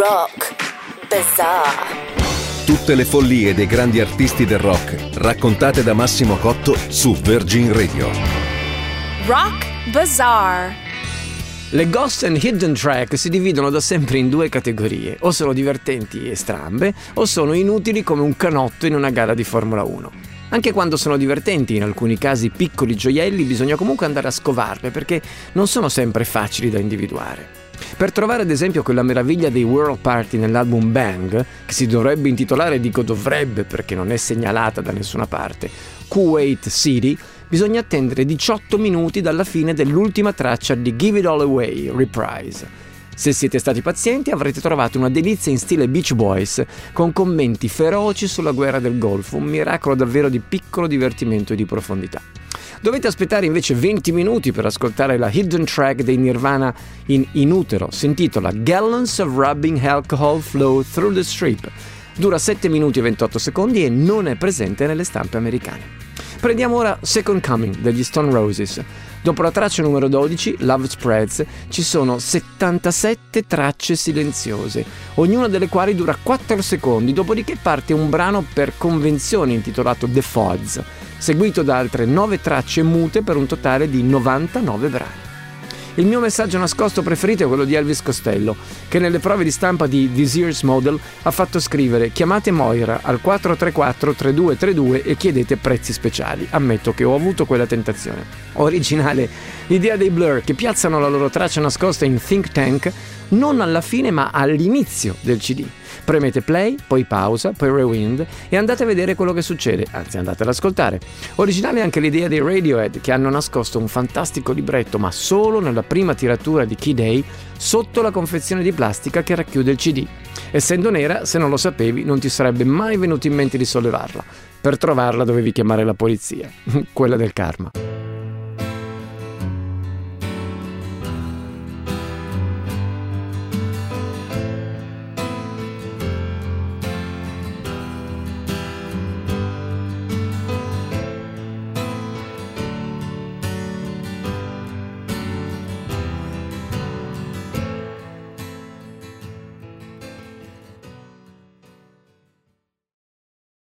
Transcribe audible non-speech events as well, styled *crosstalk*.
Rock Bazaar. Tutte le follie dei grandi artisti del rock, raccontate da Massimo Cotto su Virgin Radio. Rock Bazaar. Le Ghost and Hidden Track si dividono da sempre in due categorie, o sono divertenti e strambe, o sono inutili come un canotto in una gara di Formula 1. Anche quando sono divertenti, in alcuni casi piccoli gioielli, bisogna comunque andare a scovarle perché non sono sempre facili da individuare. Per trovare ad esempio quella meraviglia dei World Party nell'album Bang, che si dovrebbe intitolare, dico dovrebbe perché non è segnalata da nessuna parte, Kuwait City, bisogna attendere 18 minuti dalla fine dell'ultima traccia di Give It All Away, Reprise. Se siete stati pazienti avrete trovato una delizia in stile Beach Boys, con commenti feroci sulla guerra del Golfo, un miracolo davvero di piccolo divertimento e di profondità. Dovete aspettare invece 20 minuti per ascoltare la hidden track dei Nirvana in In Utero, si intitola Gallons of Rubbing Alcohol Flow Through the Strip. Dura 7 minuti e 28 secondi e non è presente nelle stampe americane. Prendiamo ora Second Coming degli Stone Roses. Dopo la traccia numero 12, Love Spreads, ci sono 77 tracce silenziose, ognuna delle quali dura 4 secondi, dopodiché parte un brano per convenzione intitolato The Fods, seguito da altre 9 tracce mute per un totale di 99 brani. Il mio messaggio nascosto preferito è quello di Elvis Costello, che nelle prove di stampa di This Year's Model ha fatto scrivere chiamate Moira al 434-3232 e chiedete prezzi speciali. Ammetto che ho avuto quella tentazione. Originale l'idea dei Blur che piazzano la loro traccia nascosta in Think Tank non alla fine ma all'inizio del CD. Premete play, poi pausa, poi rewind e andate a vedere quello che succede, anzi andate ad ascoltare. Originale anche l'idea dei Radiohead che hanno nascosto un fantastico libretto ma solo nella prima tiratura di Key Day sotto la confezione di plastica che racchiude il CD. Essendo nera, se non lo sapevi, non ti sarebbe mai venuto in mente di sollevarla. Per trovarla dovevi chiamare la polizia, *laughs* quella del karma.